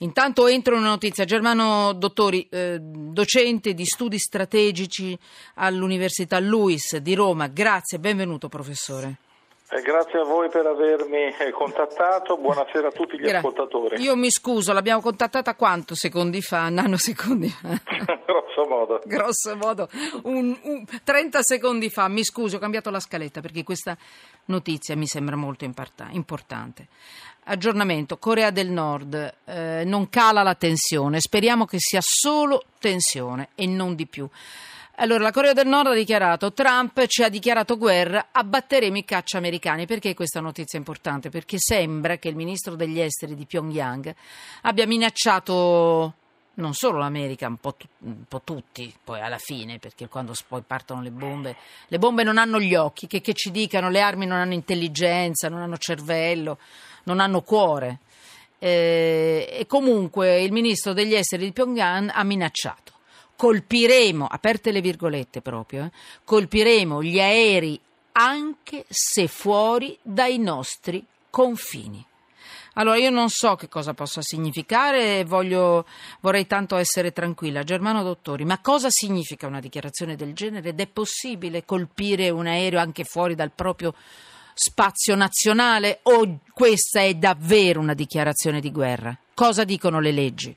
Intanto entro una notizia. Germano Dottori, eh, docente di studi strategici all'Università LUIS di Roma. Grazie, benvenuto professore. Eh, grazie a voi per avermi eh, contattato, buonasera a tutti gli Gra- ascoltatori. Io mi scuso, l'abbiamo contattata quanto secondi fa? Nanosecondi fa? Grosso modo. Grosso modo, un, un, 30 secondi fa, mi scuso, ho cambiato la scaletta perché questa notizia mi sembra molto importante. Aggiornamento, Corea del Nord, eh, non cala la tensione, speriamo che sia solo tensione e non di più. Allora, la Corea del Nord ha dichiarato, Trump ci ha dichiarato guerra, abbatteremo i caccia americani. Perché questa notizia è importante? Perché sembra che il ministro degli esteri di Pyongyang abbia minacciato non solo l'America, un po, tu, un po', tutti, poi alla fine, perché quando poi partono le bombe, le bombe non hanno gli occhi, che, che ci dicano, le armi non hanno intelligenza, non hanno cervello non hanno cuore. Eh, e comunque il ministro degli esteri di Pyongyang ha minacciato. Colpiremo, aperte le virgolette proprio, eh, colpiremo gli aerei anche se fuori dai nostri confini. Allora io non so che cosa possa significare, voglio, vorrei tanto essere tranquilla. Germano Dottori, ma cosa significa una dichiarazione del genere? Ed è possibile colpire un aereo anche fuori dal proprio spazio nazionale o questa è davvero una dichiarazione di guerra? Cosa dicono le leggi?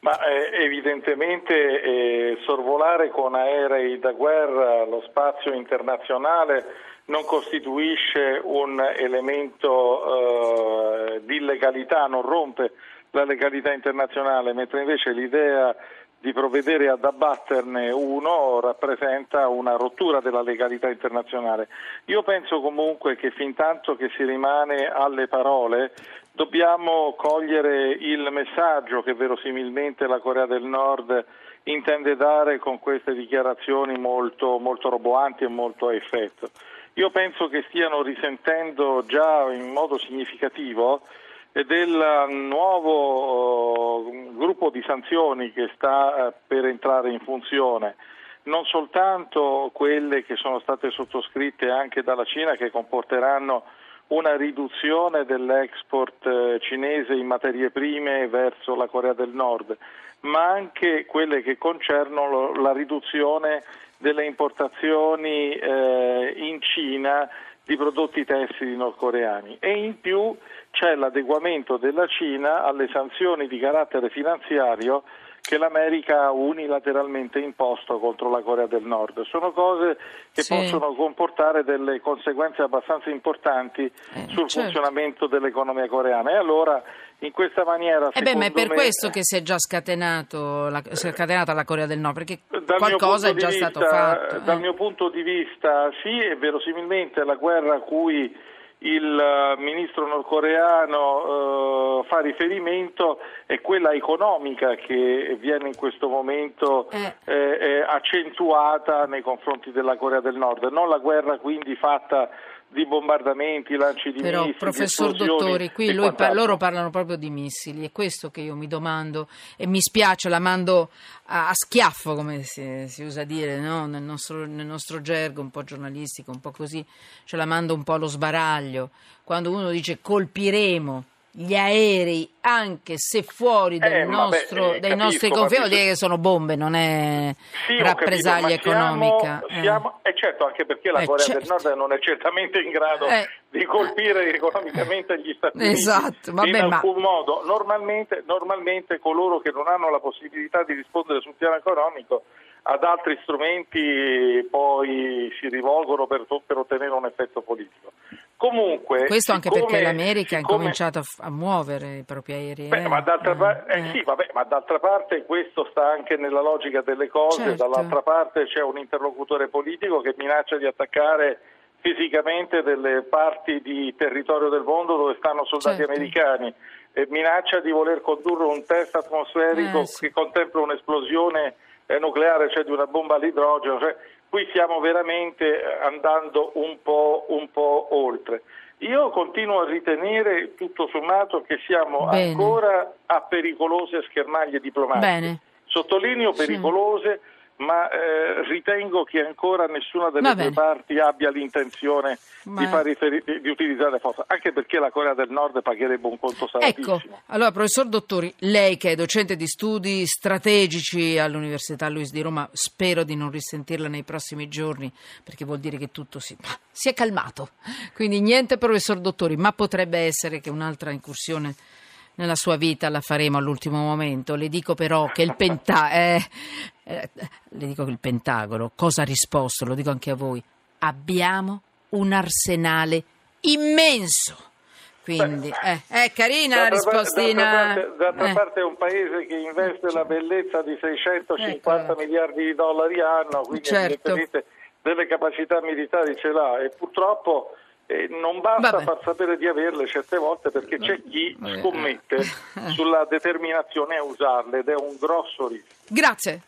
Ma eh, evidentemente eh, sorvolare con aerei da guerra lo spazio internazionale non costituisce un elemento eh, di illegalità, non rompe la legalità internazionale, mentre invece l'idea di provvedere ad abbatterne uno rappresenta una rottura della legalità internazionale. Io penso comunque che fin tanto che si rimane alle parole dobbiamo cogliere il messaggio che verosimilmente la Corea del Nord intende dare con queste dichiarazioni molto, molto roboanti e molto a effetto. Io penso che stiano risentendo già in modo significativo del nuovo eh, gruppo di sanzioni che sta eh, per entrare in funzione, non soltanto quelle che sono state sottoscritte anche dalla Cina che comporteranno una riduzione dell'export eh, cinese in materie prime verso la Corea del Nord, ma anche quelle che concernono la riduzione delle importazioni in Cina di prodotti tessili nordcoreani. E in più c'è l'adeguamento della Cina alle sanzioni di carattere finanziario che l'America ha unilateralmente imposto contro la Corea del Nord. Sono cose che sì. possono comportare delle conseguenze abbastanza importanti eh, sul certo. funzionamento dell'economia coreana e allora in questa maniera eh beh, ma è per me, questo che si è già scatenato la, scatenata la Corea del Nord perché qualcosa è già vista, stato fatto dal eh. mio punto di vista sì e verosimilmente la guerra a cui il eh, ministro nordcoreano uh, fa riferimento è quella economica che viene in questo momento eh. Eh, accentuata nei confronti della Corea del Nord, non la guerra quindi fatta di bombardamenti, lanci di Però, missili. Però, professor Dottori, qui pa- loro parlano proprio di missili, è questo che io mi domando e mi spiace, la mando a, a schiaffo, come si, si usa dire no? nel, nostro, nel, nostro, gergo, un po' giornalistico, un po' così, ce la mando un po' allo sbaraglio. Quando uno dice colpiremo gli aerei, anche se fuori eh, nostro, vabbè, eh, dai capisco, nostri confini, vuol dire che sono bombe, non è sì, rappresaglia capito, economica. Siamo, siamo, eh. certo, anche perché la eh, Corea certo. del Nord non è certamente in grado eh. di colpire economicamente gli Stati Uniti esatto, vabbè, in alcun ma... modo. Normalmente, normalmente coloro che non hanno la possibilità di rispondere sul piano economico ad altri strumenti poi si rivolgono per, per ottenere un effetto politico. Comunque, Questo anche siccome, perché l'America siccome... ha cominciato a muovere i propri aerei. Beh, eh? ma, d'altra par- eh, eh. Sì, vabbè, ma, d'altra parte questo sta anche nella logica delle cose, certo. dall'altra parte c'è un interlocutore politico che minaccia di attaccare fisicamente delle parti di territorio del mondo dove stanno soldati certo. americani e minaccia di voler condurre un test atmosferico eh, sì. che contempla un'esplosione nucleare, cioè di una bomba all'idrogeno. Cioè, qui stiamo veramente eh, andando un po', un po', oltre. Io continuo a ritenere tutto sommato che siamo Bene. ancora a pericolose schermaglie diplomatiche. Bene. Sottolineo pericolose. Sì ma eh, ritengo che ancora nessuna delle due parti abbia l'intenzione ma... di, far riferi- di utilizzare forza, anche perché la Corea del Nord pagherebbe un conto salatissimo. Ecco, allora professor Dottori, lei che è docente di studi strategici all'Università Luis di Roma, spero di non risentirla nei prossimi giorni, perché vuol dire che tutto si, si è calmato. Quindi niente professor Dottori, ma potrebbe essere che un'altra incursione nella sua vita la faremo all'ultimo momento. Le dico però che il, penta- eh, eh, le dico che il Pentagono cosa ha risposto, lo dico anche a voi. Abbiamo un arsenale immenso. Quindi eh, è carina la rispostina. D'altra, parte, d'altra eh. parte, è un paese che investe la bellezza di 650 ecco. miliardi di dollari anno, quindi certo. delle capacità militari ce l'ha e purtroppo eh, non basta Vabbè. far sapere di averle certe volte perché c'è chi scommette sulla determinazione a usarle ed è un grosso rischio. Grazie.